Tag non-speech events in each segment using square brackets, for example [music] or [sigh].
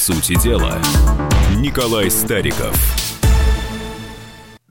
сути дела. Николай Стариков.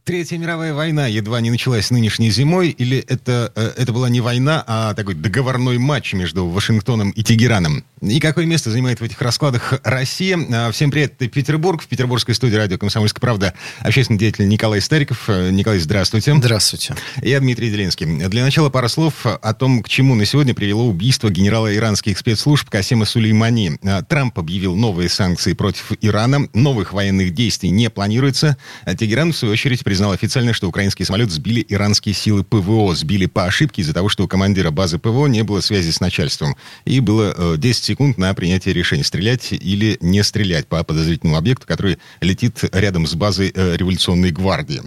Третья мировая война едва не началась нынешней зимой, или это, э, это была не война, а такой договорной матч между Вашингтоном и Тегераном? И какое место занимает в этих раскладах Россия? А, всем привет, это Петербург. В петербургской студии радио «Комсомольская правда» общественный деятель Николай Стариков. Э, Николай, здравствуйте. Здравствуйте. Я Дмитрий Делинский. Для начала пара слов о том, к чему на сегодня привело убийство генерала иранских спецслужб Касима Сулеймани. А, Трамп объявил новые санкции против Ирана. Новых военных действий не планируется. А Тегеран, в свою очередь, признал официально, что украинский самолет сбили иранские силы ПВО. Сбили по ошибке из-за того, что у командира базы ПВО не было связи с начальством. И было 10 э, секунд на принятие решения, стрелять или не стрелять по подозрительному объекту, который летит рядом с базой э, революционной гвардии.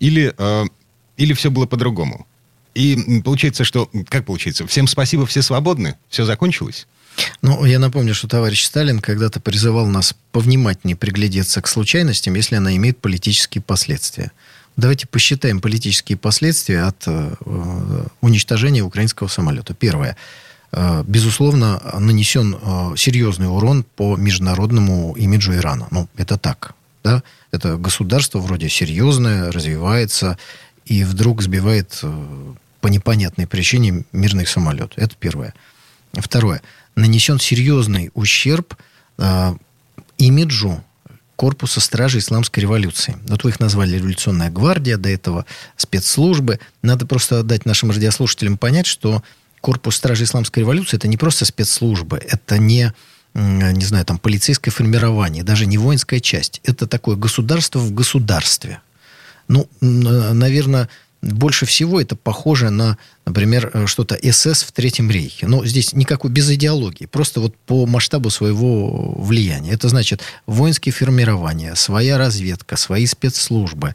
Или, э, или все было по-другому. И получается, что... Как получается? Всем спасибо, все свободны? Все закончилось? Ну, я напомню, что товарищ Сталин когда-то призывал нас повнимательнее приглядеться к случайностям, если она имеет политические последствия. Давайте посчитаем политические последствия от э, уничтожения украинского самолета. Первое. Э, безусловно, нанесен э, серьезный урон по международному имиджу Ирана. Ну, это так. Да? Это государство вроде серьезное, развивается, и вдруг сбивает э, по непонятной причине мирный самолет. Это первое. Второе. Нанесен серьезный ущерб имиджу корпуса стражи исламской революции. Вот вы их назвали революционная гвардия, до этого спецслужбы. Надо просто дать нашим радиослушателям понять, что корпус стражи исламской революции это не просто спецслужбы, это не не знаю, там, полицейское формирование, даже не воинская часть. Это такое государство в государстве. Ну, наверное, больше всего это похоже на, например, э, что-то СС в Третьем рейхе. Но здесь никакой без идеологии, просто вот по масштабу своего влияния. Это значит воинские формирования, своя разведка, свои спецслужбы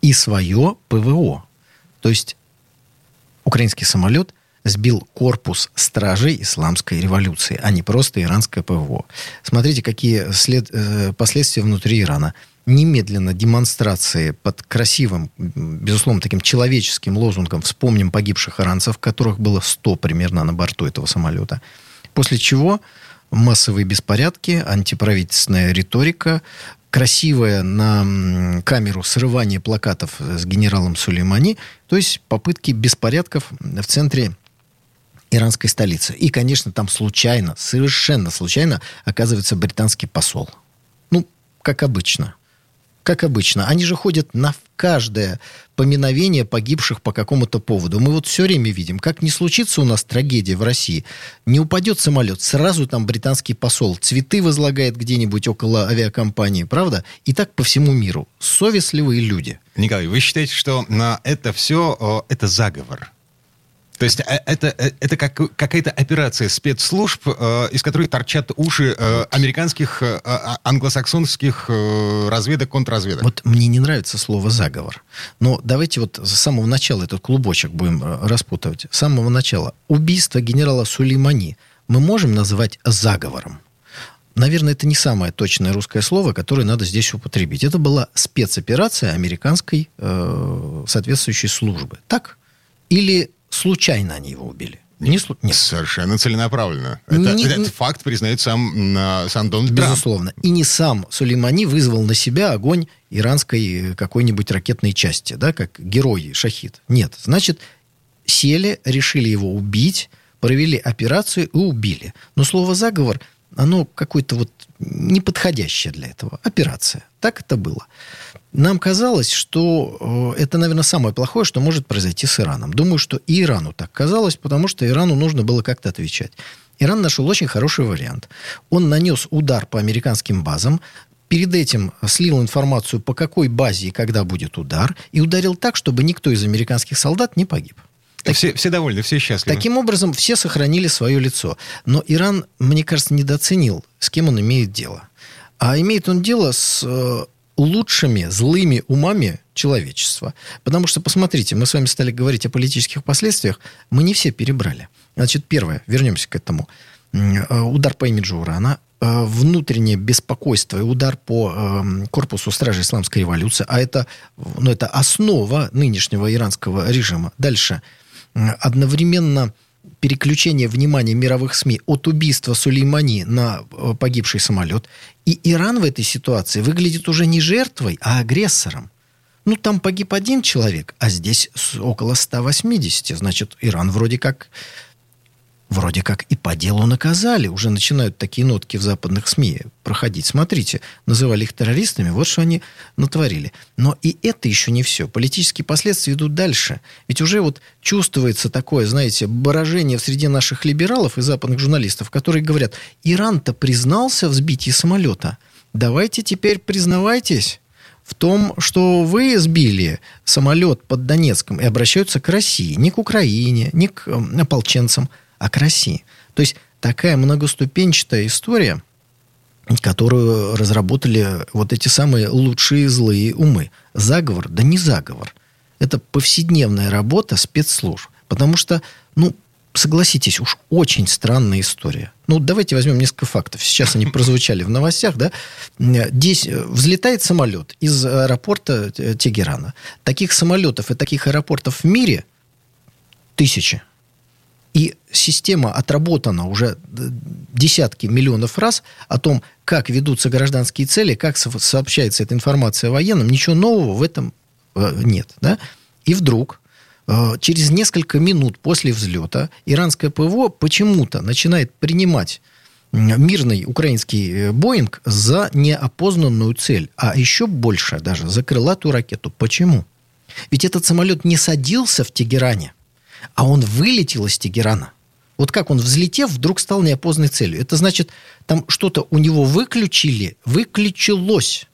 и свое ПВО. То есть украинский самолет сбил корпус стражей исламской революции, а не просто иранское ПВО. Смотрите, какие след, э, последствия внутри Ирана. Немедленно демонстрации под красивым, безусловно, таким человеческим лозунгом «Вспомним погибших иранцев», которых было 100 примерно на борту этого самолета. После чего массовые беспорядки, антиправительственная риторика, красивое на камеру срывание плакатов с генералом Сулеймани, то есть попытки беспорядков в центре иранской столицы. И, конечно, там случайно, совершенно случайно оказывается британский посол. Ну, как обычно. Как обычно. Они же ходят на каждое поминовение погибших по какому-то поводу. Мы вот все время видим, как не случится у нас трагедия в России, не упадет самолет, сразу там британский посол цветы возлагает где-нибудь около авиакомпании, правда? И так по всему миру. Совестливые люди. Николай, вы считаете, что на это все это заговор? То есть э, это, э, это как, какая-то операция спецслужб, э, из которой торчат уши э, американских, э, а, англосаксонских э, разведок, контрразведок. Вот мне не нравится слово «заговор». Но давайте вот с самого начала этот клубочек будем э, распутывать. С самого начала. Убийство генерала Сулеймани мы можем назвать заговором? Наверное, это не самое точное русское слово, которое надо здесь употребить. Это была спецоперация американской э, соответствующей службы. Так? Или случайно они его убили. Не, Нет. Совершенно целенаправленно. Это, не, этот факт признает сам, сам Дональд Трамп. Безусловно. И не сам Сулеймани вызвал на себя огонь иранской какой-нибудь ракетной части, да, как герой Шахид. Нет. Значит, сели, решили его убить, провели операцию и убили. Но слово «заговор», оно какое-то вот неподходящее для этого. Операция. Так это было. Нам казалось, что э, это, наверное, самое плохое, что может произойти с Ираном. Думаю, что и Ирану так казалось, потому что Ирану нужно было как-то отвечать. Иран нашел очень хороший вариант. Он нанес удар по американским базам, перед этим слил информацию, по какой базе и когда будет удар, и ударил так, чтобы никто из американских солдат не погиб. Так, все, все довольны, все счастливы. Таким образом, все сохранили свое лицо. Но Иран, мне кажется, недооценил, с кем он имеет дело. А имеет он дело с э, лучшими злыми умами человечества. Потому что, посмотрите, мы с вами стали говорить о политических последствиях, мы не все перебрали. Значит, первое, вернемся к этому. Э, удар по имиджу Урана, э, внутреннее беспокойство и удар по э, корпусу стражи исламской революции, а это, ну, это основа нынешнего иранского режима. Дальше. Одновременно переключение внимания мировых СМИ от убийства Сулеймани на э, погибший самолет. И Иран в этой ситуации выглядит уже не жертвой, а агрессором. Ну, там погиб один человек, а здесь около 180. Значит, Иран вроде как вроде как и по делу наказали. Уже начинают такие нотки в западных СМИ проходить. Смотрите, называли их террористами, вот что они натворили. Но и это еще не все. Политические последствия идут дальше. Ведь уже вот чувствуется такое, знаете, поражение в среде наших либералов и западных журналистов, которые говорят, Иран-то признался в сбитии самолета. Давайте теперь признавайтесь в том, что вы сбили самолет под Донецком и обращаются к России, не к Украине, не к ополченцам, а к России. То есть такая многоступенчатая история, которую разработали вот эти самые лучшие злые умы. Заговор, да не заговор. Это повседневная работа спецслужб. Потому что, ну, согласитесь, уж очень странная история. Ну, давайте возьмем несколько фактов. Сейчас они [laughs] прозвучали в новостях, да. Здесь взлетает самолет из аэропорта Тегерана. Таких самолетов и таких аэропортов в мире тысячи. И система отработана уже десятки миллионов раз о том, как ведутся гражданские цели, как сообщается эта информация военным. Ничего нового в этом э, нет. Да? И вдруг э, через несколько минут после взлета иранское ПВО почему-то начинает принимать мирный украинский э, Боинг за неопознанную цель, а еще больше даже за крылатую ракету. Почему? Ведь этот самолет не садился в Тегеране – а он вылетел из Тегерана. Вот как он, взлетев, вдруг стал неопознанной целью. Это значит, там что-то у него выключили, выключилось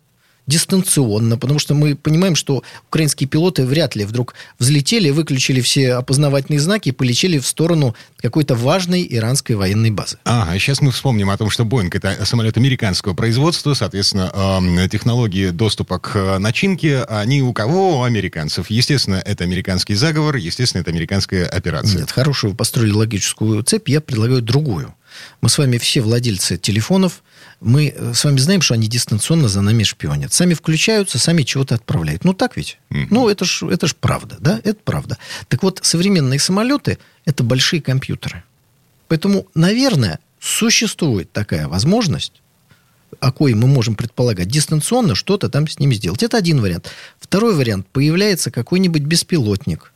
дистанционно, потому что мы понимаем, что украинские пилоты вряд ли вдруг взлетели, выключили все опознавательные знаки и полетели в сторону какой-то важной иранской военной базы. Ага, сейчас мы вспомним о том, что Боинг это самолет американского производства, соответственно, э, технологии доступа к начинке, они у кого? У американцев. Естественно, это американский заговор, естественно, это американская операция. Нет, хорошую построили логическую цепь, я предлагаю другую. Мы с вами все владельцы телефонов, мы э, с вами знаем, что они дистанционно за нами шпионят. Сами включаются, сами чего-то отправляют. Ну, так ведь? Mm-hmm. Ну, это ж, это ж правда, да? Это правда. Так вот, современные самолеты – это большие компьютеры. Поэтому, наверное, существует такая возможность, о коей мы можем предполагать, дистанционно что-то там с ними сделать. Это один вариант. Второй вариант. Появляется какой-нибудь беспилотник –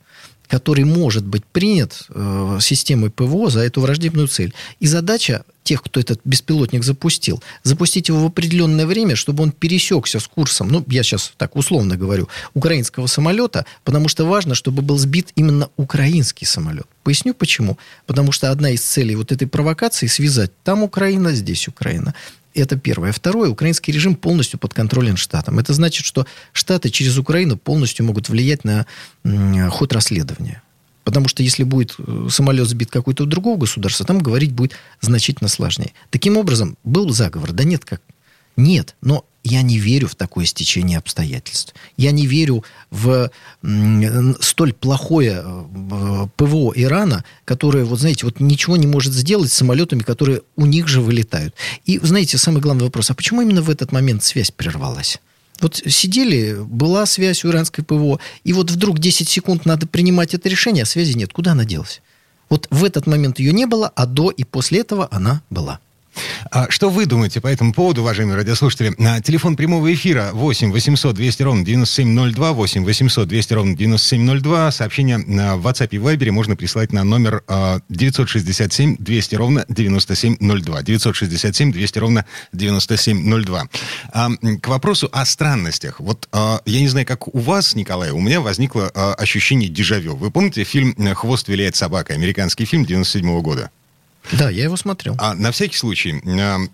который может быть принят э, системой ПВО за эту враждебную цель. И задача тех, кто этот беспилотник запустил, запустить его в определенное время, чтобы он пересекся с курсом, ну, я сейчас так условно говорю, украинского самолета, потому что важно, чтобы был сбит именно украинский самолет. Поясню почему. Потому что одна из целей вот этой провокации связать там Украина, здесь Украина. Это первое. Второе, украинский режим полностью подконтролен штатом. Это значит, что штаты через Украину полностью могут влиять на ход расследования. Потому что если будет э, самолет сбит какой-то другого государства, там говорить будет значительно сложнее. Таким образом, был заговор? Да нет, как? Нет, но я не верю в такое стечение обстоятельств. Я не верю в столь плохое э, ПВО Ирана, которое, вот знаете, вот ничего не может сделать с самолетами, которые у них же вылетают. И, знаете, самый главный вопрос, а почему именно в этот момент связь прервалась? Вот сидели, была связь у иранской ПВО, и вот вдруг 10 секунд надо принимать это решение, а связи нет. Куда она делась? Вот в этот момент ее не было, а до и после этого она была. А что вы думаете по этому поводу, уважаемые радиослушатели? А, телефон прямого эфира 8 800 200 ровно 9702, 8 800 200 ровно 9702. Сообщение в WhatsApp и Viber можно прислать на номер 967 200 ровно 9702. 967 200 ровно 9702. А, к вопросу о странностях. Вот я не знаю, как у вас, Николай, у меня возникло ощущение дежавю. Вы помните фильм «Хвост виляет собака», американский фильм 97 года? Да, я его смотрел. А на всякий случай, э,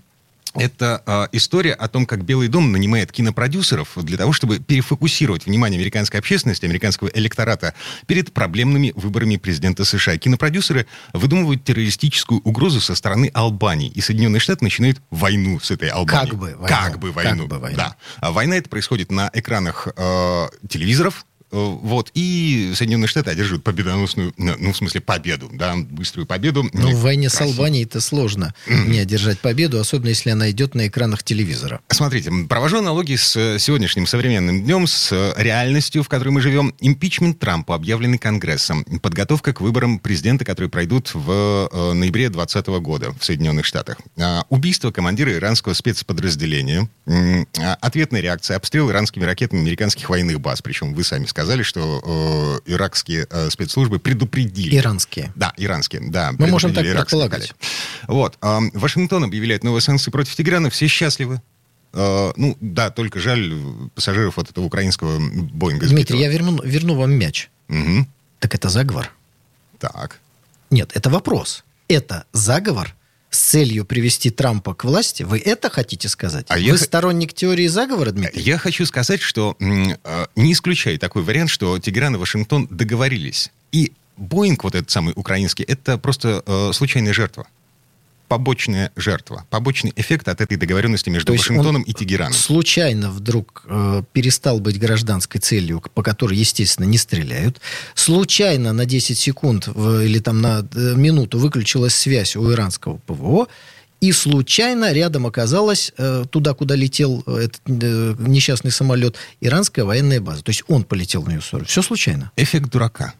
это э, история о том, как Белый дом нанимает кинопродюсеров для того, чтобы перефокусировать внимание американской общественности, американского электората перед проблемными выборами президента США. Кинопродюсеры выдумывают террористическую угрозу со стороны Албании, и Соединенные Штаты начинают войну с этой Албанией. Как бы войну. Как бы войну. Как бы войну. Да. А война это происходит на экранах э, телевизоров, вот, и Соединенные Штаты одерживают победоносную, ну, в смысле, победу, да, быструю победу. Ну, в войне с Албанией это сложно не одержать победу, особенно если она идет на экранах телевизора. Смотрите, провожу аналогии с сегодняшним современным днем, с реальностью, в которой мы живем. Импичмент Трампа, объявленный Конгрессом, подготовка к выборам президента, которые пройдут в э, ноябре 2020 года в Соединенных Штатах. А, убийство командира иранского спецподразделения, а, ответная реакция, обстрел иранскими ракетами американских военных баз. Причем вы сами сказали, что э, иракские э, спецслужбы предупредили. Иранские. Да, иранские, да. Мы можем так предполагать. Вот. Э, Вашингтон объявляет новые санкции против Тегерана. Все счастливы. Uh, ну, да, только жаль пассажиров вот этого украинского Боинга. Дмитрий, я верну, верну вам мяч. Угу. Так это заговор. Так. Нет, это вопрос. Это заговор с целью привести Трампа к власти? Вы это хотите сказать? А Вы я... сторонник теории заговора, Дмитрий? Я хочу сказать, что э, не исключаю такой вариант, что Тегеран и Вашингтон договорились. И Боинг, вот этот самый украинский, это просто э, случайная жертва побочная жертва, побочный эффект от этой договоренности между Вашингтоном и Тегераном. Случайно вдруг э, перестал быть гражданской целью, по которой, естественно, не стреляют. Случайно на 10 секунд в, или там на э, минуту выключилась связь у иранского ПВО. И случайно рядом оказалась э, туда, куда летел э, этот э, несчастный самолет, иранская военная база. То есть он полетел в нее. Все случайно. Эффект дурака.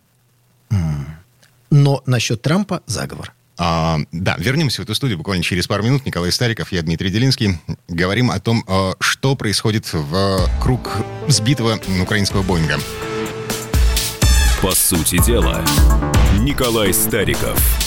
Но насчет Трампа заговор. А, да, вернемся в эту студию буквально через пару минут. Николай Стариков, я Дмитрий Делинский. Говорим о том, а, что происходит в круг сбитого украинского Боинга. По сути дела, Николай Стариков.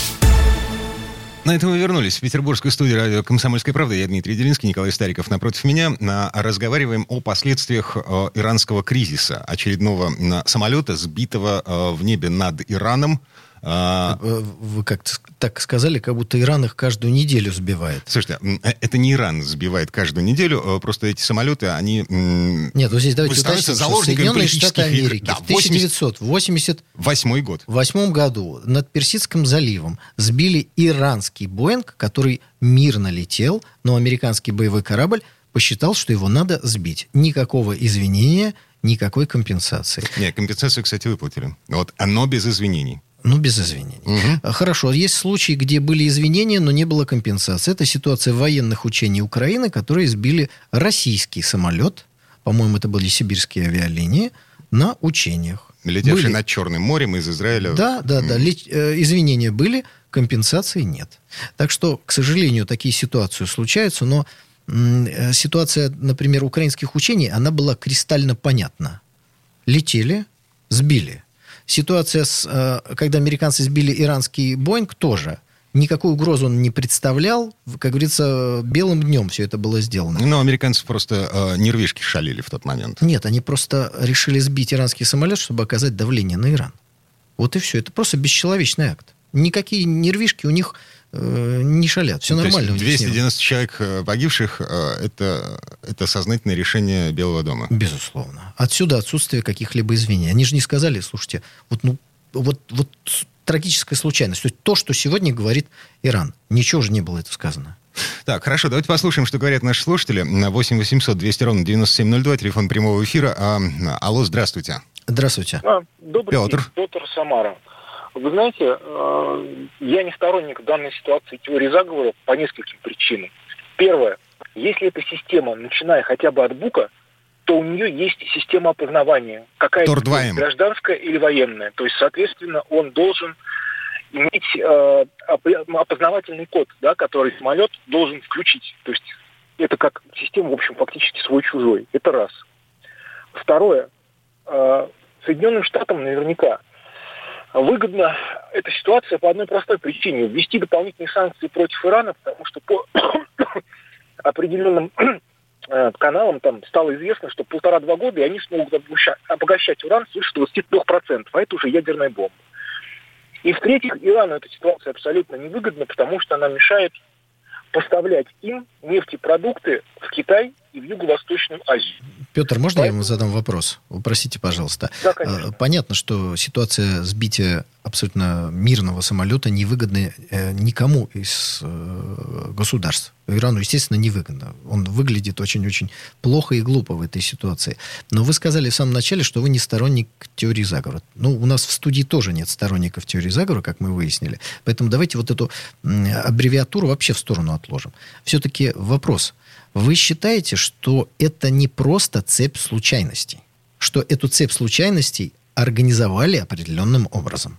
на этом мы вернулись в петербургскую студию радио «Комсомольская правда». Я Дмитрий Делинский, Николай Стариков напротив меня. Разговариваем о последствиях э, иранского кризиса, очередного самолета, сбитого в небе над Ираном. А... Э, вы как-то так сказали, как будто Иран их каждую неделю сбивает. Слушайте, э, это не Иран сбивает каждую неделю, э, просто эти самолеты, они... Нет, вот здесь давайте становятся заложниками Соединенные Штаты Америки да, в 1988 год. В восьмом году над Персидским заливом сбили иранский Боинг, который мирно летел, но американский боевой корабль посчитал, что его надо сбить. Никакого извинения, никакой компенсации. Нет, компенсацию, кстати, выплатили. Вот, оно без извинений. Ну, без извинений. Угу. Хорошо. Есть случаи, где были извинения, но не было компенсации. Это ситуация военных учений Украины, которые сбили российский самолет, по-моему, это были сибирские авиалинии, на учениях. Летевший были... над Черным морем из Израиля. Да, да, да. Лет... Э, извинения были, компенсации нет. Так что, к сожалению, такие ситуации случаются, но э, ситуация, например, украинских учений, она была кристально понятна. Летели, сбили Ситуация, с, э, когда американцы сбили иранский Боинг, тоже никакую угрозу он не представлял. Как говорится, белым днем все это было сделано. Ну, американцы просто э, нервишки шалили в тот момент. Нет, они просто решили сбить иранский самолет, чтобы оказать давление на Иран. Вот и все. Это просто бесчеловечный акт. Никакие нервишки у них не шалят. Все нормально. 290 человек э, погибших э, это, это сознательное решение Белого дома. Безусловно. Отсюда отсутствие каких-либо извинений. Они же не сказали, слушайте, вот, ну, вот, вот трагическая случайность. То есть то, что сегодня говорит Иран. Ничего же не было это сказано. Так, хорошо, давайте послушаем, что говорят наши слушатели. 8 800 200 ровно 9702, телефон прямого эфира. А, алло, здравствуйте. Здравствуйте. А, добрый Петр. день, Петр Самара. Вы знаете, э, я не сторонник данной ситуации теории заговора по нескольким причинам. Первое. Если эта система, начиная хотя бы от Бука, то у нее есть система опознавания. Какая-то гражданская или военная. То есть, соответственно, он должен иметь э, опознавательный код, да, который самолет должен включить. То есть это как система, в общем, фактически свой-чужой. Это раз. Второе. Э, Соединенным Штатам наверняка выгодна эта ситуация по одной простой причине. Ввести дополнительные санкции против Ирана, потому что по [coughs] определенным [coughs] э, каналам там стало известно, что полтора-два года и они смогут обогащать уран свыше 22%, а это уже ядерная бомба. И в-третьих, Ирану эта ситуация абсолютно невыгодна, потому что она мешает поставлять им нефтепродукты в Китай и в Юго-Восточную Азию. Петр, можно Поэтому... я вам задам вопрос? Простите, пожалуйста. Да, конечно. А, понятно, что ситуация сбития абсолютно мирного самолета невыгодна э, никому из э, государств. Ирану, естественно, невыгодно. Он выглядит очень-очень плохо и глупо в этой ситуации. Но вы сказали в самом начале, что вы не сторонник теории заговора. Ну, у нас в студии тоже нет сторонников теории заговора, как мы выяснили. Поэтому давайте вот эту аббревиатуру вообще в сторону отложим. Все-таки вопрос – вы считаете, что это не просто цепь случайностей? Что эту цепь случайностей организовали определенным образом?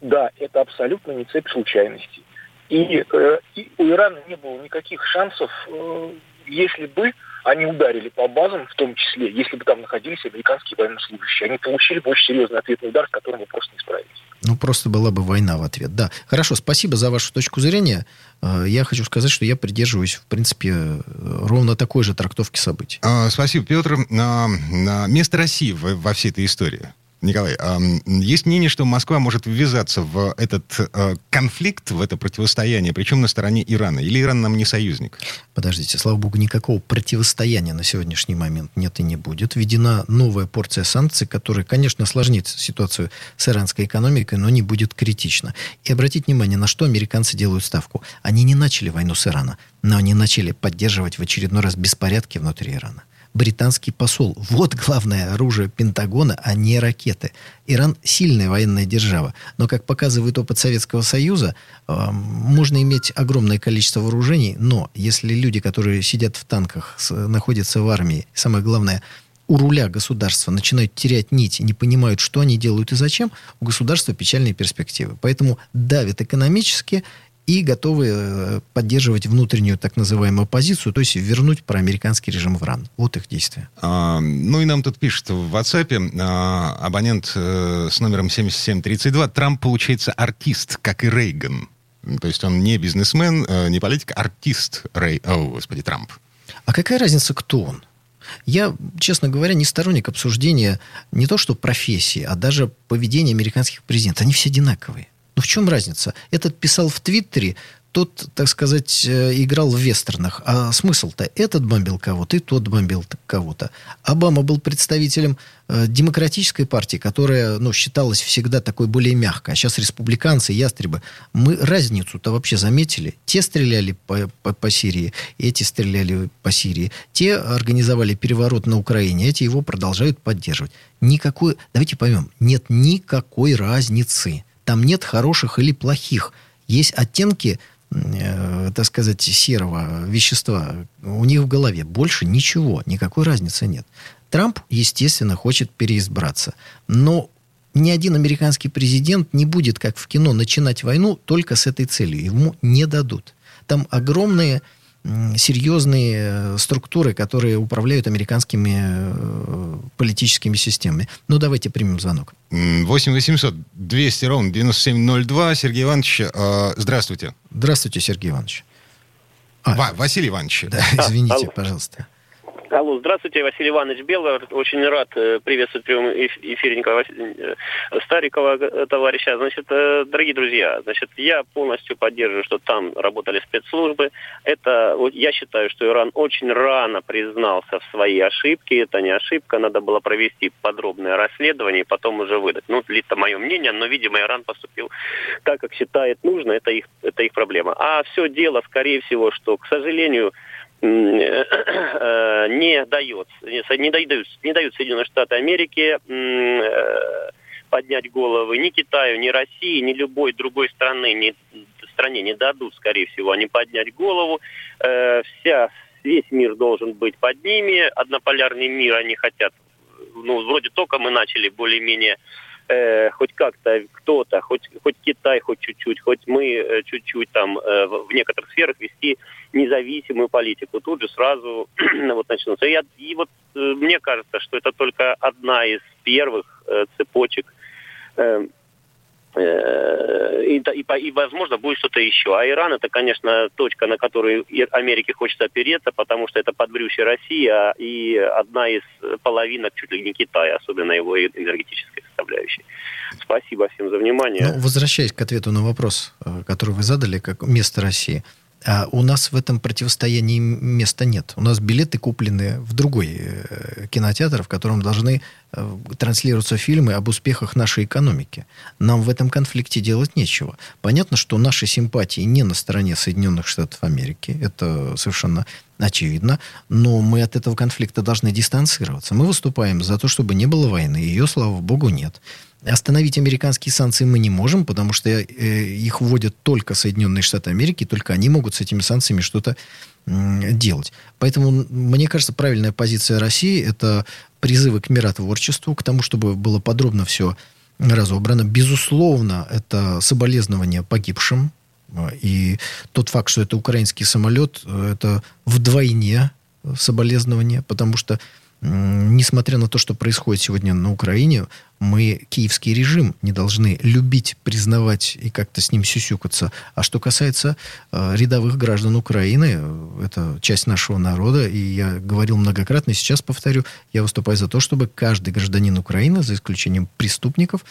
Да, это абсолютно не цепь случайностей. И, э, и у Ирана не было никаких шансов, э, если бы они ударили по базам, в том числе, если бы там находились американские военнослужащие. Они получили бы очень серьезный ответный удар, с которым мы просто не справились. Ну, просто была бы война в ответ. Да. Хорошо, спасибо за вашу точку зрения. Э, я хочу сказать, что я придерживаюсь, в принципе, э, ровно такой же трактовки событий. А, спасибо, Петр. Место России во всей этой истории? Николай, есть мнение, что Москва может ввязаться в этот э, конфликт, в это противостояние, причем на стороне Ирана. Или Иран нам не союзник? Подождите, слава богу, никакого противостояния на сегодняшний момент нет и не будет. Введена новая порция санкций, которая, конечно, осложнит ситуацию с иранской экономикой, но не будет критично. И обратить внимание, на что американцы делают ставку. Они не начали войну с Ирана, но они начали поддерживать в очередной раз беспорядки внутри Ирана британский посол. Вот главное оружие Пентагона, а не ракеты. Иран сильная военная держава, но, как показывает опыт Советского Союза, э, можно иметь огромное количество вооружений, но если люди, которые сидят в танках, с, находятся в армии, самое главное, у руля государства начинают терять нить и не понимают, что они делают и зачем, у государства печальные перспективы. Поэтому давят экономически и готовы э, поддерживать внутреннюю так называемую оппозицию, то есть вернуть проамериканский режим в РАН. Вот их действия. А, ну и нам тут пишет в WhatsApp а, абонент а, с номером 7732, Трамп, получается, артист, как и Рейган. То есть он не бизнесмен, э, не политик, артист Рей... О, господи, Трамп. А какая разница, кто он? Я, честно говоря, не сторонник обсуждения не то что профессии, а даже поведения американских президентов. Они все одинаковые. Ну в чем разница? Этот писал в Твиттере, тот, так сказать, э, играл в вестернах. А смысл-то? Этот бомбил кого-то, и тот бомбил кого-то. Обама был представителем э, демократической партии, которая, ну, считалась всегда такой более мягкой. А сейчас республиканцы, ястребы. Мы разницу-то вообще заметили. Те стреляли по, по, по Сирии, эти стреляли по Сирии. Те организовали переворот на Украине, эти его продолжают поддерживать. Никакой, давайте поймем, нет никакой разницы. Там нет хороших или плохих. Есть оттенки, э, так сказать, серого вещества у них в голове. Больше ничего, никакой разницы нет. Трамп, естественно, хочет переизбраться. Но ни один американский президент не будет, как в кино, начинать войну только с этой целью. Ему не дадут. Там огромные серьезные э, структуры, которые управляют американскими э, политическими системами. Ну, давайте примем звонок. 8 800 200 ровно 9702. Сергей Иванович, э, здравствуйте. Здравствуйте, Сергей Иванович. А, Василий Иванович. Да, [laughs] извините, пожалуйста. Алло, здравствуйте, Василий Иванович Белый. Очень рад э, приветствовать в прямом эфире Николая э, Старикова, э, товарища. Значит, дорогие друзья, значит, я полностью поддерживаю, что там работали спецслужбы. Это, я считаю, что Иран очень рано признался в своей ошибке. Это не ошибка, надо было провести подробное расследование и потом уже выдать. Ну, это мое мнение, но, видимо, Иран поступил так, как считает нужно. Это их, это их проблема. А все дело, скорее всего, что, к сожалению, [coughs] не дает, не дают, не дают Соединенные Штаты Америки э, поднять головы ни Китаю, ни России, ни любой другой страны, ни стране не дадут, скорее всего, они поднять голову. Э, вся, весь мир должен быть под ними. Однополярный мир они хотят. Ну, вроде только мы начали более-менее э, хоть как-то кто-то, хоть, хоть Китай, хоть чуть-чуть, хоть мы э, чуть-чуть там э, в некоторых сферах вести независимую политику. Тут же сразу [clears throat] вот начнутся. И, и вот э, мне кажется, что это только одна из первых э, цепочек э и, и, и, возможно, будет что-то еще. А Иран это, конечно, точка, на которую Америке хочется опереться, потому что это подбрюшье России а, и одна из половинок чуть ли не Китая, особенно его энергетической. составляющей. Спасибо всем за внимание. Ну, возвращаясь к ответу на вопрос, э, который вы задали, как место России – а у нас в этом противостоянии места нет. У нас билеты куплены в другой э, кинотеатр, в котором должны э, транслироваться фильмы об успехах нашей экономики. Нам в этом конфликте делать нечего. Понятно, что наши симпатии не на стороне Соединенных Штатов Америки. Это совершенно очевидно. Но мы от этого конфликта должны дистанцироваться. Мы выступаем за то, чтобы не было войны. Ее, слава богу, нет. Остановить американские санкции мы не можем, потому что э, их вводят только Соединенные Штаты Америки, только они могут с этими санкциями что-то э, делать. Поэтому, мне кажется, правильная позиция России – это призывы к миротворчеству, к тому, чтобы было подробно все разобрано. Безусловно, это соболезнование погибшим. И тот факт, что это украинский самолет, это вдвойне соболезнование, потому что несмотря на то, что происходит сегодня на Украине, мы киевский режим не должны любить, признавать и как-то с ним сюсюкаться. А что касается э, рядовых граждан Украины, это часть нашего народа, и я говорил многократно, и сейчас повторю, я выступаю за то, чтобы каждый гражданин Украины, за исключением преступников,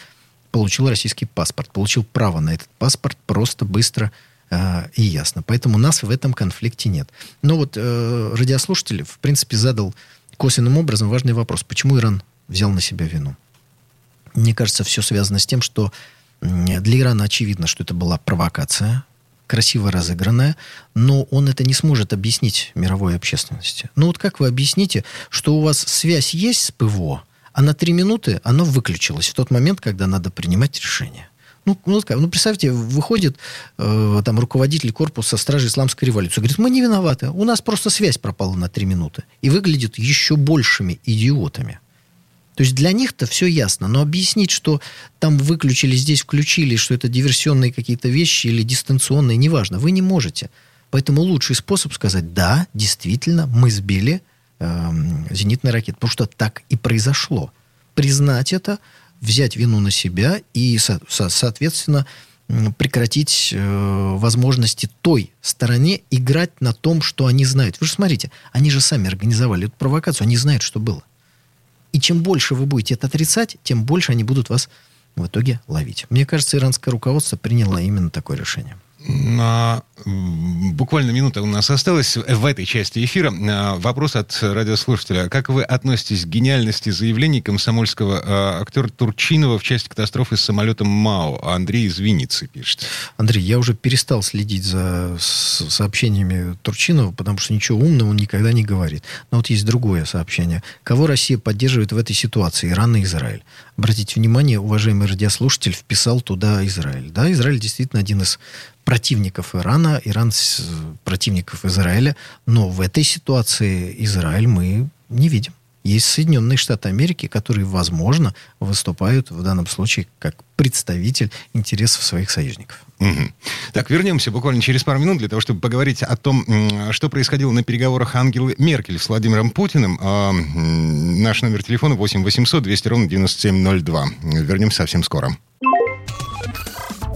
получил российский паспорт, получил право на этот паспорт просто, быстро э, и ясно. Поэтому нас в этом конфликте нет. Но вот э, радиослушатель, в принципе, задал косвенным образом важный вопрос. Почему Иран взял на себя вину? Мне кажется, все связано с тем, что для Ирана очевидно, что это была провокация, красиво разыгранная, но он это не сможет объяснить мировой общественности. Ну вот как вы объясните, что у вас связь есть с ПВО, а на три минуты оно выключилось в тот момент, когда надо принимать решение? Ну, ну, ну представьте, выходит э, там руководитель корпуса стражи исламской революции, говорит, мы не виноваты, у нас просто связь пропала на три минуты. И выглядит еще большими идиотами. То есть для них-то все ясно. Но объяснить, что там выключили, здесь включили, что это диверсионные какие-то вещи или дистанционные, неважно, вы не можете. Поэтому лучший способ сказать, да, действительно, мы сбили э, зенитный ракет. Потому что так и произошло. Признать это, взять вину на себя и, со, со, соответственно, прекратить э, возможности той стороне играть на том, что они знают. Вы же смотрите, они же сами организовали эту провокацию, они знают, что было. И чем больше вы будете это отрицать, тем больше они будут вас в итоге ловить. Мне кажется, иранское руководство приняло именно такое решение. На... Буквально минута у нас осталась в этой части эфира. А, вопрос от радиослушателя. Как вы относитесь к гениальности заявлений комсомольского э, актера Турчинова в части катастрофы с самолетом МАО? Андрей из Винницы пишет. Андрей, я уже перестал следить за сообщениями Турчинова, потому что ничего умного он никогда не говорит. Но вот есть другое сообщение. Кого Россия поддерживает в этой ситуации? Иран и Израиль. Обратите внимание, уважаемый радиослушатель вписал туда Израиль. Да, Израиль действительно один из противников Ирана, Иран противников Израиля. Но в этой ситуации Израиль мы не видим. Есть Соединенные Штаты Америки, которые, возможно, выступают в данном случае как представитель интересов своих союзников. Угу. Так, вернемся буквально через пару минут для того, чтобы поговорить о том, что происходило на переговорах Ангелы Меркель с Владимиром Путиным. А, наш номер телефона 8 800 200 ровно 9702. Вернемся совсем скоро.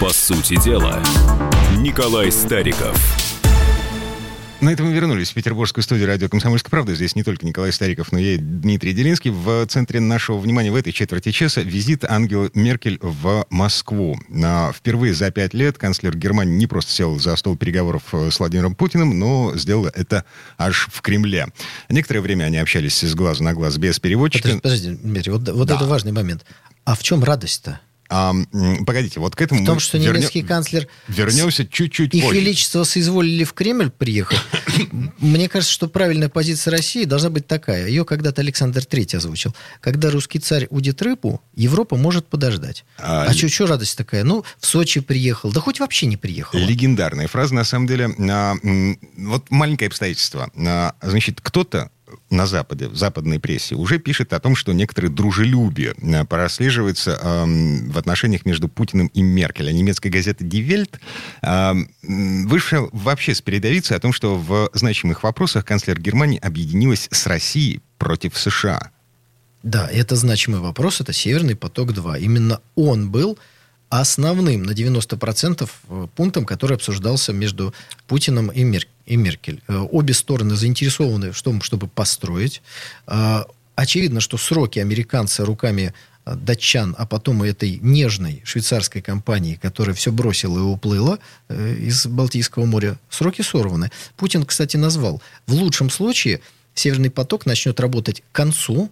По сути дела, Николай Стариков. На этом мы вернулись в петербургскую студию радио «Комсомольская правда». Здесь не только Николай Стариков, но и Дмитрий Делинский. В центре нашего внимания в этой четверти часа визит Ангелы Меркель в Москву. Впервые за пять лет канцлер Германии не просто сел за стол переговоров с Владимиром Путиным, но сделал это аж в Кремле. Некоторое время они общались с глазу на глаз без переводчика. Подожди, подожди Дмитрий, вот, вот да. это важный момент. А в чем радость-то? А, погодите, вот к этому... В том, что вернем... немецкий канцлер... Вернемся чуть-чуть Их позже. Величество соизволили в Кремль приехать. [coughs] Мне кажется, что правильная позиция России должна быть такая. Ее когда-то Александр III озвучил. Когда русский царь удит рыбу, Европа может подождать. А, а что радость такая? Ну, в Сочи приехал. Да хоть вообще не приехал. Легендарная фраза, на самом деле. А, вот маленькое обстоятельство. А, значит, кто-то на Западе, в западной прессе, уже пишет о том, что некоторые дружелюбие э, прослеживается э, в отношениях между Путиным и Меркель. А немецкая газета Die Welt э, вышла вообще с передовицы о том, что в значимых вопросах канцлер Германии объединилась с Россией против США. Да, это значимый вопрос, это «Северный поток-2». Именно он был основным на 90% э, пунктом, который обсуждался между Путиным и, Мер... и Меркель. Э, обе стороны заинтересованы в том, чтобы построить. Э, очевидно, что сроки американцы руками датчан, а потом и этой нежной швейцарской компании, которая все бросила и уплыла из Балтийского моря, сроки сорваны. Путин, кстати, назвал, в лучшем случае Северный поток начнет работать к концу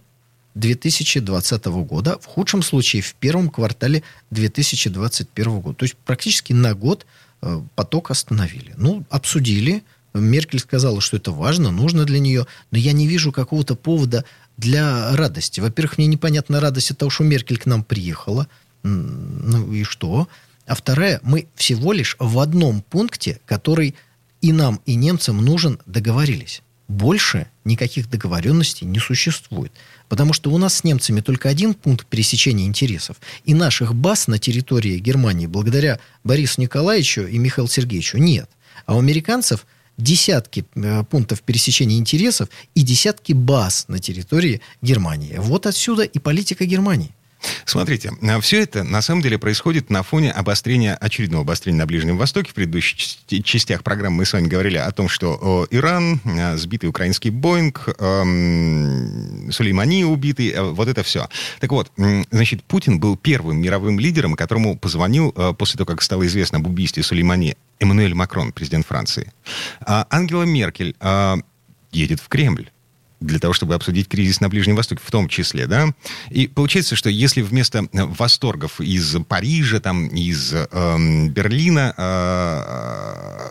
2020 года, в худшем случае в первом квартале 2021 года. То есть практически на год э, поток остановили. Ну, обсудили. Меркель сказала, что это важно, нужно для нее, но я не вижу какого-то повода для радости. Во-первых, мне непонятна радость от того, что Меркель к нам приехала. Ну и что? А вторая, мы всего лишь в одном пункте, который и нам, и немцам нужен, договорились. Больше никаких договоренностей не существует. Потому что у нас с немцами только один пункт пересечения интересов. И наших баз на территории Германии благодаря Борису Николаевичу и Михаилу Сергеевичу нет. А у американцев десятки э, пунктов пересечения интересов и десятки баз на территории Германии. Вот отсюда и политика Германии. Смотрите, а все это на самом деле происходит на фоне обострения, очередного обострения на Ближнем Востоке. В предыдущих частях программы мы с вами говорили о том, что Иран, а, сбитый украинский Боинг, Сулеймани убитый, э, вот это все. Так вот, значит, Путин был первым мировым лидером, которому позвонил после того, как стало известно об убийстве Сулеймани Эммануэль Макрон, президент Франции. А Ангела Меркель едет в Кремль для того, чтобы обсудить кризис на Ближнем Востоке в том числе, да? И получается, что если вместо э, восторгов из Парижа, там, из э, Берлина э,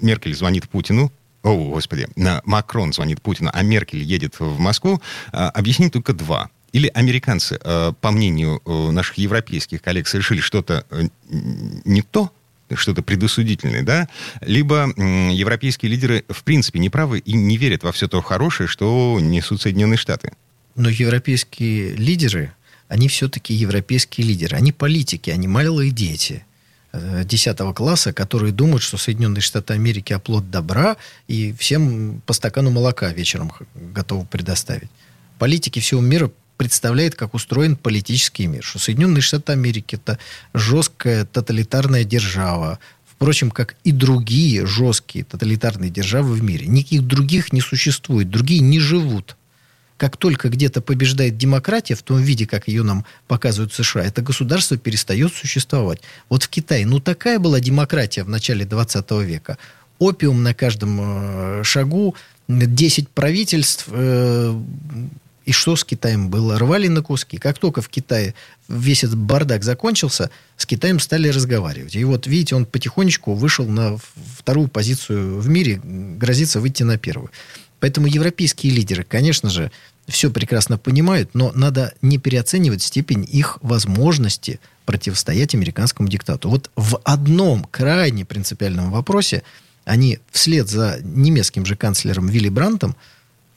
Меркель звонит Путину, о, господи, Макрон звонит Путину, а Меркель едет в Москву, э, объяснить только два. Или американцы, э, по мнению э, наших европейских коллег, совершили что-то не то, что-то предосудительное, да, либо европейские лидеры в принципе неправы и не верят во все то хорошее, что несут Соединенные Штаты. Но европейские лидеры, они все-таки европейские лидеры. Они политики, они малые дети 10 э, класса, которые думают, что Соединенные Штаты Америки оплот добра и всем по стакану молока вечером готовы предоставить. Политики всего мира представляет, как устроен политический мир. Что Соединенные Штаты Америки это жесткая тоталитарная держава, впрочем, как и другие жесткие тоталитарные державы в мире. Никаких других не существует, другие не живут. Как только где-то побеждает демократия в том виде, как ее нам показывают США, это государство перестает существовать. Вот в Китае, ну такая была демократия в начале 20 века. Опиум на каждом э, шагу, 10 правительств, э, и что с Китаем было? Рвали на куски. Как только в Китае весь этот бардак закончился, с Китаем стали разговаривать. И вот, видите, он потихонечку вышел на вторую позицию в мире, грозится выйти на первую. Поэтому европейские лидеры, конечно же, все прекрасно понимают, но надо не переоценивать степень их возможности противостоять американскому диктату. Вот в одном крайне принципиальном вопросе они вслед за немецким же канцлером Вилли Брантом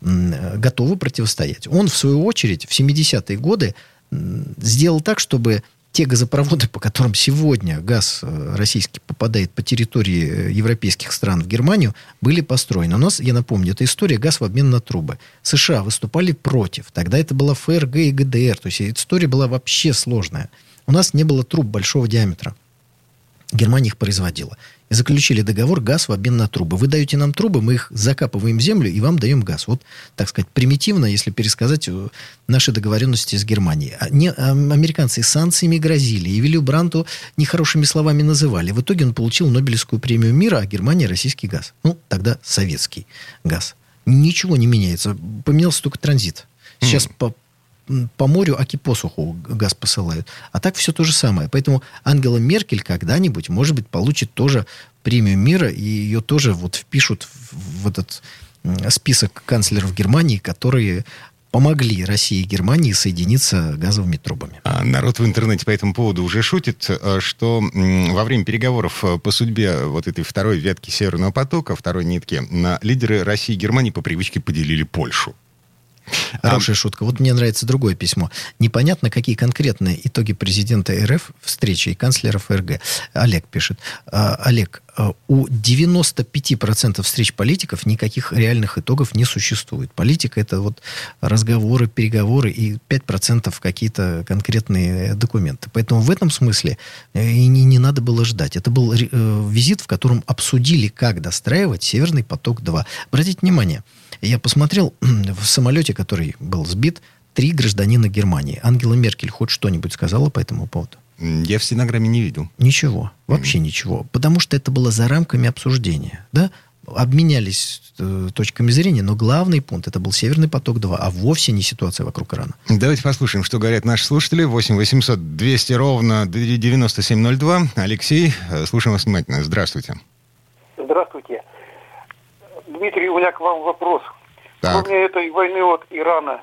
готовы противостоять. Он, в свою очередь, в 70-е годы сделал так, чтобы те газопроводы, по которым сегодня газ э, российский попадает по территории э, европейских стран в Германию, были построены. У нас, я напомню, это история газ в обмен на трубы. США выступали против. Тогда это была ФРГ и ГДР. То есть история была вообще сложная. У нас не было труб большого диаметра. Германия их производила заключили договор газ в обмен на трубы. Вы даете нам трубы, мы их закапываем в землю и вам даем газ. Вот, так сказать, примитивно, если пересказать э, наши договоренности с Германией. А не, а американцы санкциями грозили, и Вилли Бранту нехорошими словами называли. В итоге он получил Нобелевскую премию мира, а Германия российский газ. Ну, тогда советский газ. Ничего не меняется. Поменялся только транзит. Сейчас mm. по, по морю, аки посуху газ посылают. А так все то же самое. Поэтому Ангела Меркель когда-нибудь, может быть, получит тоже премию мира, и ее тоже вот впишут в этот список канцлеров Германии, которые помогли России и Германии соединиться газовыми трубами. А народ в интернете по этому поводу уже шутит, э, что во время переговоров э, по судьбе вот этой второй ветки Северного потока, второй нитки, лидеры России и Германии по привычке поделили Польшу. Хорошая а... шутка. Вот мне нравится другое письмо. Непонятно, какие конкретные итоги президента РФ встречи и канцлера ФРГ. Олег пишет. «А, Олег, а, у 95% встреч политиков никаких реальных итогов не существует. Политика это вот разговоры, переговоры и 5% какие-то конкретные документы. Поэтому в этом смысле э, и не, не надо было ждать. Это был э, визит, в котором обсудили, как достраивать Северный поток-2. Обратите внимание, я посмотрел [clears throat] в самолете, который был сбит, три гражданина Германии. Ангела Меркель хоть что-нибудь сказала по этому поводу? Я в стенограмме не видел. Ничего, вообще mm. ничего. Потому что это было за рамками обсуждения. Да? Обменялись э, точками зрения, но главный пункт это был Северный поток-2, а вовсе не ситуация вокруг Ирана. Давайте послушаем, что говорят наши слушатели. 8 800 200 ровно 9702. Алексей, э, слушаем вас внимательно. Здравствуйте. Здравствуйте. Дмитрий, у меня к вам вопрос. Так. Кроме этой войны от Ирана,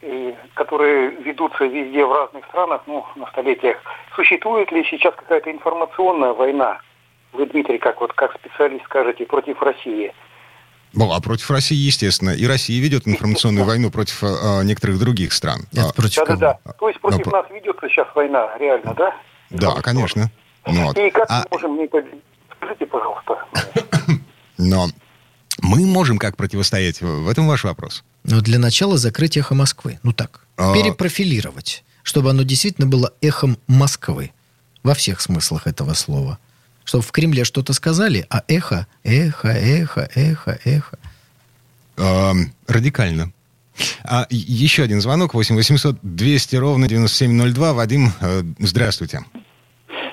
и, которые ведутся везде в разных странах, ну, на столетиях, существует ли сейчас какая-то информационная война? Вы, Дмитрий, как вот как специалист скажете, против России? Ну, а против России, естественно. И Россия ведет информационную войну против э, некоторых других стран. Это а, против да, да, да. То есть против Но... нас ведется сейчас война, реально, да? Да, конечно. Ну, вот. И как а... мы можем... Скажите, пожалуйста. Но мы можем как противостоять? В этом ваш вопрос. Ну, для начала закрыть эхо Москвы. Ну так, а... перепрофилировать, чтобы оно действительно было эхом Москвы. Во всех смыслах этого слова. Чтобы в Кремле что-то сказали, а эхо, эхо, эхо, эхо, эхо. А, радикально. А еще один звонок. 8 800 200 ровно 9702. Вадим, э, здравствуйте.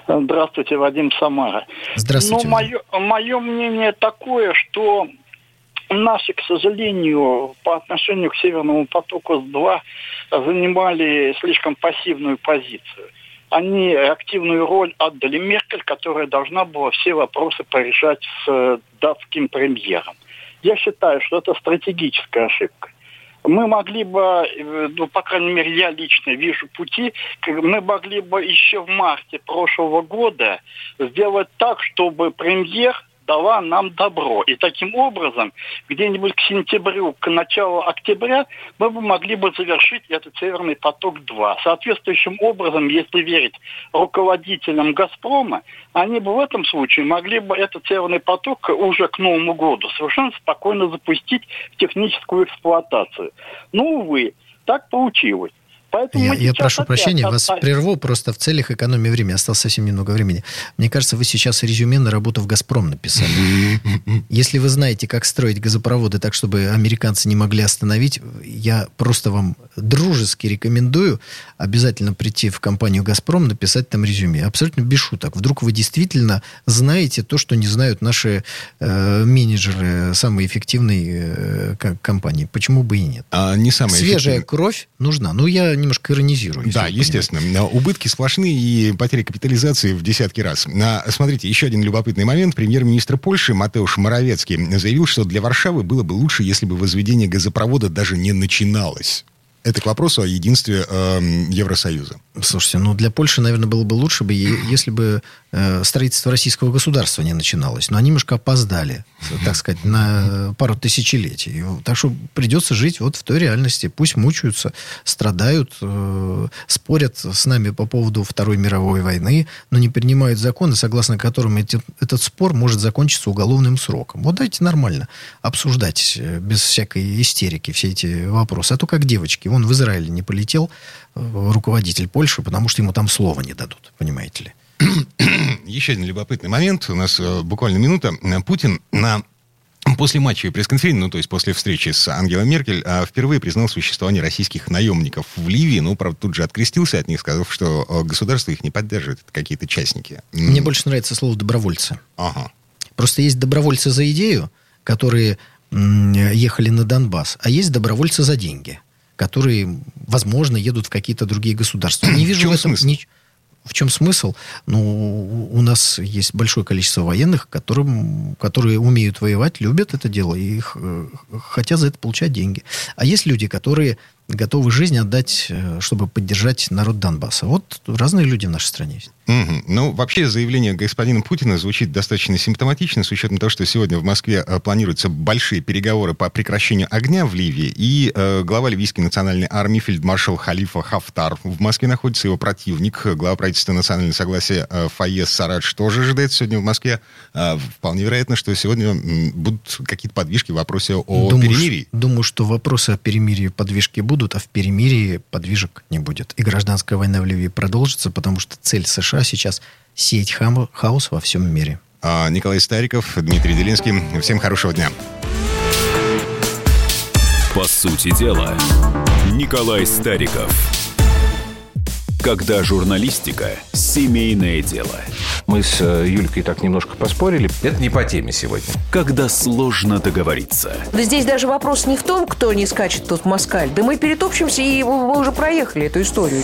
Здравствуйте, Вадим Самара. Здравствуйте. Ну, мое, мое мнение такое, что Наши, к сожалению, по отношению к Северному потоку-2 занимали слишком пассивную позицию. Они активную роль отдали Меркель, которая должна была все вопросы порешать с э, датским премьером. Я считаю, что это стратегическая ошибка мы могли бы, э, ну, по крайней мере, я лично вижу пути, мы могли бы еще в марте прошлого года сделать так, чтобы премьер дала нам добро. И таким образом, где-нибудь к сентябрю, к началу октября, мы бы могли бы завершить этот Северный поток-2. Соответствующим образом, если верить руководителям «Газпрома», они бы в этом случае могли бы этот Северный поток уже к Новому году совершенно спокойно запустить в техническую эксплуатацию. Но, увы, так получилось. Поэтому я, я прошу прощения, вас прерву просто в целях экономии времени. Осталось совсем немного времени. Мне кажется, вы сейчас резюме на работу в «Газпром» написали. [laughs] Если вы знаете, как строить газопроводы так, чтобы американцы не могли остановить, я просто вам дружески рекомендую обязательно прийти в компанию «Газпром», написать там резюме. Абсолютно без шуток. Вдруг вы действительно знаете то, что не знают наши э, менеджеры самой эффективной э, компании. Почему бы и нет? А не самая Свежая кровь нужна. Ну, я немножко иронизирую. Да, естественно. Понимаете. Убытки сплошные и потери капитализации в десятки раз. А, смотрите, еще один любопытный момент. Премьер-министр Польши Матеуш Моровецкий заявил, что для Варшавы было бы лучше, если бы возведение газопровода даже не начиналось. Это к вопросу о единстве э, Евросоюза. Слушайте, ну для Польши, наверное, было бы лучше бы, если бы э, строительство российского государства не начиналось. Но они немножко опоздали, так сказать, на пару тысячелетий. Так что придется жить вот в той реальности. Пусть мучаются, страдают, э, спорят с нами по поводу Второй мировой войны, но не принимают законы, согласно которым эти, этот спор может закончиться уголовным сроком. Вот дайте нормально обсуждать э, без всякой истерики все эти вопросы. А то как девочки. Вон в Израиле не полетел э, руководитель Польши, потому что ему там слова не дадут, понимаете ли. [clears throat] Еще один любопытный момент. У нас э, буквально минута. Путин на После матча пресс-конференции, ну, то есть после встречи с Ангелой Меркель, а, впервые признал существование российских наемников в Ливии. Ну, правда, тут же открестился от них, сказав, что э, государство их не поддерживает, это какие-то частники. Мне больше нравится слово «добровольцы». Ага. Просто есть добровольцы за идею, которые ехали на Донбасс, а есть добровольцы за деньги которые, возможно, едут в какие-то другие государства. Не [clears throat] вижу в, в этом смысл? В чем смысл? Ну, у нас есть большое количество военных, которым, которые умеют воевать, любят это дело и их, э, хотят за это получать деньги. А есть люди, которые готовы жизнь отдать, э, чтобы поддержать народ Донбасса. Вот разные люди в нашей стране есть. Угу. Ну, вообще заявление господина Путина звучит достаточно симптоматично, с учетом того, что сегодня в Москве э, планируются большие переговоры по прекращению огня в Ливии, и э, глава ливийской национальной армии фельдмаршал Халифа Хафтар. В Москве находится его противник, глава правительства национального согласия э, Фаез Сарадж тоже ожидается сегодня в Москве. Э, вполне вероятно, что сегодня м, будут какие-то подвижки в вопросе о думаю, перемирии. Думаю, что вопросы о перемирии подвижки будут, а в перемирии подвижек не будет. И гражданская война в Ливии продолжится, потому что цель США сейчас сеять хам- хаос во всем мире. А, Николай Стариков, Дмитрий Делинский. Всем хорошего дня. По сути дела, Николай Стариков. Когда журналистика – семейное дело. Мы с э, Юлькой так немножко поспорили. Это не по теме сегодня. Когда сложно договориться. Да здесь даже вопрос не в том, кто не скачет тут в москаль. Да мы перетопчемся, и мы уже проехали эту историю.